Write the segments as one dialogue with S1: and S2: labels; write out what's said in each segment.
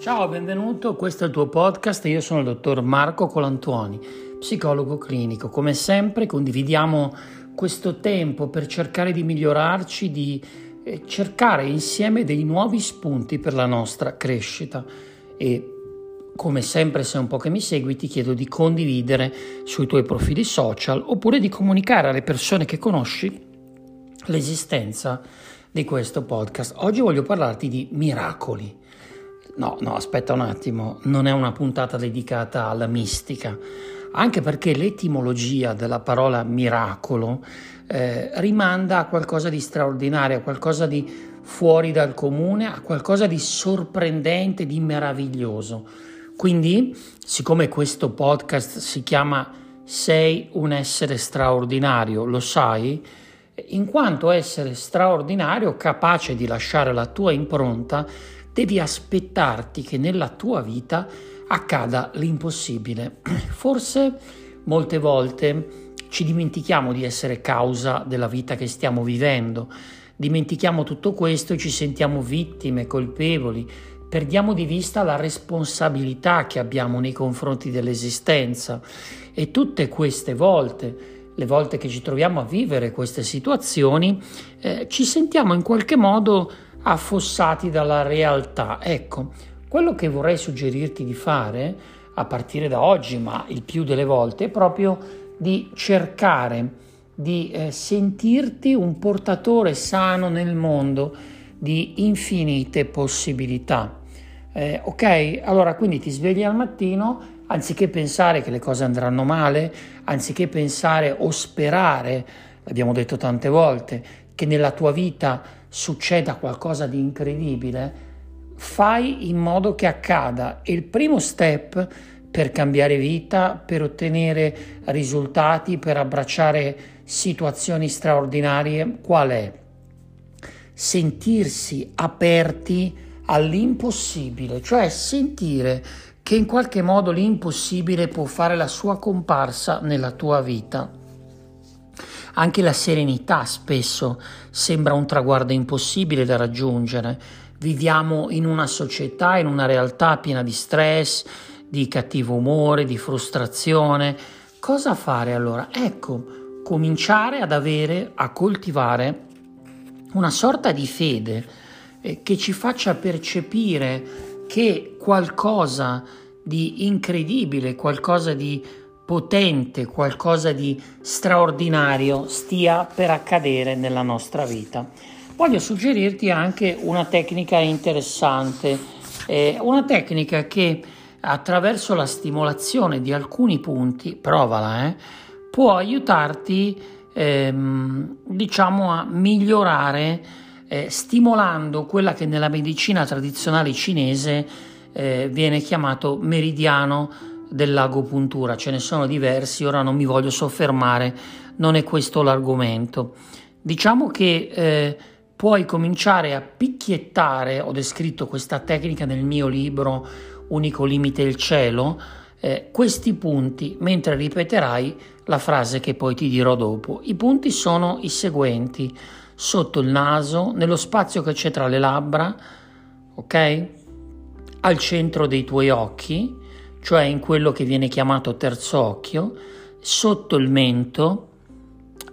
S1: Ciao, benvenuto, questo è il tuo podcast, io sono il dottor Marco Colantuoni, psicologo clinico. Come sempre condividiamo questo tempo per cercare di migliorarci, di eh, cercare insieme dei nuovi spunti per la nostra crescita e come sempre se un po' che mi segui ti chiedo di condividere sui tuoi profili social oppure di comunicare alle persone che conosci l'esistenza di questo podcast. Oggi voglio parlarti di miracoli. No, no, aspetta un attimo, non è una puntata dedicata alla mistica, anche perché l'etimologia della parola miracolo eh, rimanda a qualcosa di straordinario, a qualcosa di fuori dal comune, a qualcosa di sorprendente, di meraviglioso. Quindi, siccome questo podcast si chiama Sei un essere straordinario, lo sai? In quanto essere straordinario, capace di lasciare la tua impronta, devi aspettarti che nella tua vita accada l'impossibile. Forse molte volte ci dimentichiamo di essere causa della vita che stiamo vivendo, dimentichiamo tutto questo e ci sentiamo vittime, colpevoli, perdiamo di vista la responsabilità che abbiamo nei confronti dell'esistenza. E tutte queste volte le volte che ci troviamo a vivere queste situazioni, eh, ci sentiamo in qualche modo affossati dalla realtà. Ecco, quello che vorrei suggerirti di fare a partire da oggi, ma il più delle volte, è proprio di cercare di eh, sentirti un portatore sano nel mondo di infinite possibilità. Eh, ok, allora quindi ti svegli al mattino, anziché pensare che le cose andranno male, anziché pensare o sperare, l'abbiamo detto tante volte, che nella tua vita succeda qualcosa di incredibile, fai in modo che accada. E il primo step per cambiare vita, per ottenere risultati, per abbracciare situazioni straordinarie, qual è? Sentirsi aperti all'impossibile, cioè sentire che in qualche modo l'impossibile può fare la sua comparsa nella tua vita. Anche la serenità spesso sembra un traguardo impossibile da raggiungere. Viviamo in una società, in una realtà piena di stress, di cattivo umore, di frustrazione. Cosa fare allora? Ecco, cominciare ad avere, a coltivare una sorta di fede eh, che ci faccia percepire che qualcosa di incredibile, qualcosa di potente, qualcosa di straordinario stia per accadere nella nostra vita. Voglio suggerirti anche una tecnica interessante, eh, una tecnica che attraverso la stimolazione di alcuni punti, provala, eh, può aiutarti ehm, diciamo a migliorare eh, stimolando quella che nella medicina tradizionale cinese eh, viene chiamato meridiano dell'agopuntura, ce ne sono diversi, ora non mi voglio soffermare, non è questo l'argomento. Diciamo che eh, puoi cominciare a picchiettare, ho descritto questa tecnica nel mio libro Unico limite il cielo, eh, questi punti mentre ripeterai la frase che poi ti dirò dopo. I punti sono i seguenti, sotto il naso, nello spazio che c'è tra le labbra, ok? Al centro dei tuoi occhi, cioè in quello che viene chiamato terzo occhio, sotto il mento,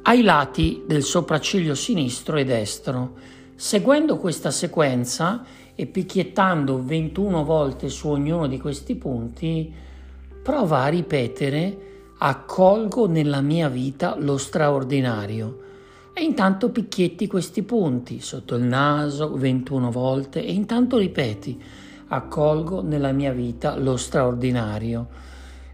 S1: ai lati del sopracciglio sinistro e destro. Seguendo questa sequenza e picchiettando 21 volte su ognuno di questi punti, prova a ripetere accolgo nella mia vita lo straordinario. E intanto picchietti questi punti sotto il naso 21 volte e intanto ripeti accolgo nella mia vita lo straordinario.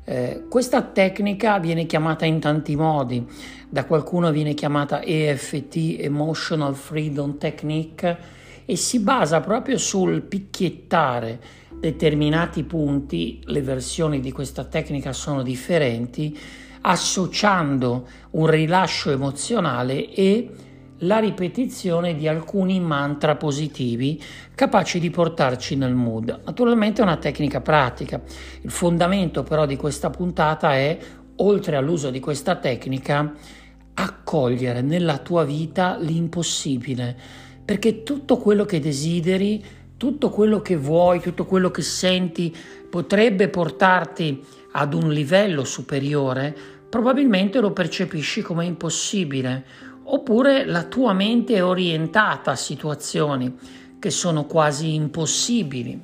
S1: Eh, questa tecnica viene chiamata in tanti modi, da qualcuno viene chiamata EFT, Emotional Freedom Technique, e si basa proprio sul picchiettare determinati punti, le versioni di questa tecnica sono differenti, associando un rilascio emozionale e la ripetizione di alcuni mantra positivi capaci di portarci nel mood. Naturalmente è una tecnica pratica. Il fondamento però di questa puntata è, oltre all'uso di questa tecnica, accogliere nella tua vita l'impossibile, perché tutto quello che desideri tutto quello che vuoi, tutto quello che senti potrebbe portarti ad un livello superiore, probabilmente lo percepisci come impossibile, oppure la tua mente è orientata a situazioni che sono quasi impossibili.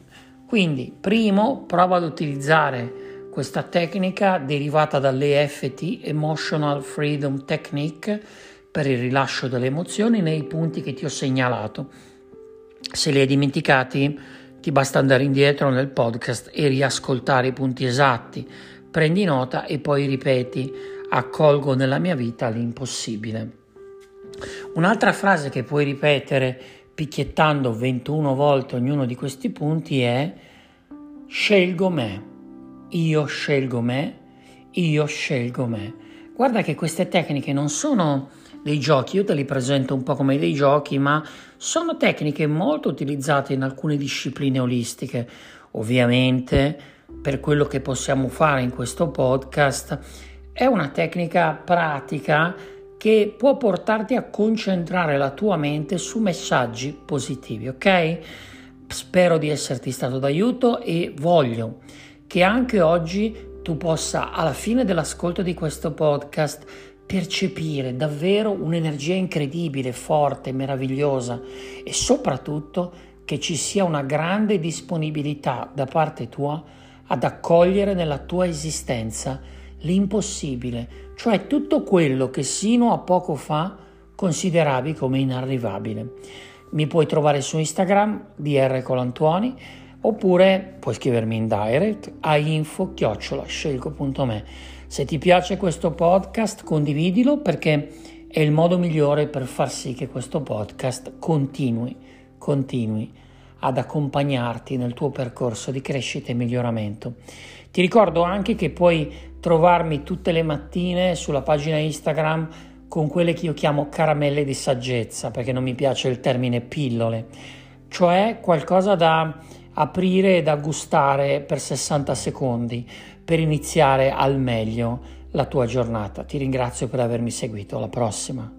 S1: Quindi, primo, prova ad utilizzare questa tecnica derivata dall'EFT, Emotional Freedom Technique, per il rilascio delle emozioni nei punti che ti ho segnalato. Se li hai dimenticati, ti basta andare indietro nel podcast e riascoltare i punti esatti. Prendi nota e poi ripeti: accolgo nella mia vita l'impossibile. Un'altra frase che puoi ripetere picchiettando 21 volte ognuno di questi punti è scelgo me, io scelgo me, io scelgo me. Guarda che queste tecniche non sono dei giochi, io te li presento un po' come dei giochi, ma sono tecniche molto utilizzate in alcune discipline olistiche. Ovviamente, per quello che possiamo fare in questo podcast, è una tecnica pratica che può portarti a concentrare la tua mente su messaggi positivi, ok? Spero di esserti stato d'aiuto e voglio che anche oggi tu possa, alla fine dell'ascolto di questo podcast, percepire davvero un'energia incredibile, forte, meravigliosa e soprattutto che ci sia una grande disponibilità da parte tua ad accogliere nella tua esistenza l'impossibile, cioè tutto quello che sino a poco fa consideravi come inarrivabile. Mi puoi trovare su Instagram DR Colantuoni oppure puoi scrivermi in direct a info-scelgo.me se ti piace questo podcast condividilo perché è il modo migliore per far sì che questo podcast continui, continui ad accompagnarti nel tuo percorso di crescita e miglioramento. Ti ricordo anche che puoi trovarmi tutte le mattine sulla pagina Instagram con quelle che io chiamo caramelle di saggezza, perché non mi piace il termine pillole, cioè qualcosa da aprire e da gustare per 60 secondi per iniziare al meglio la tua giornata. Ti ringrazio per avermi seguito. Alla prossima.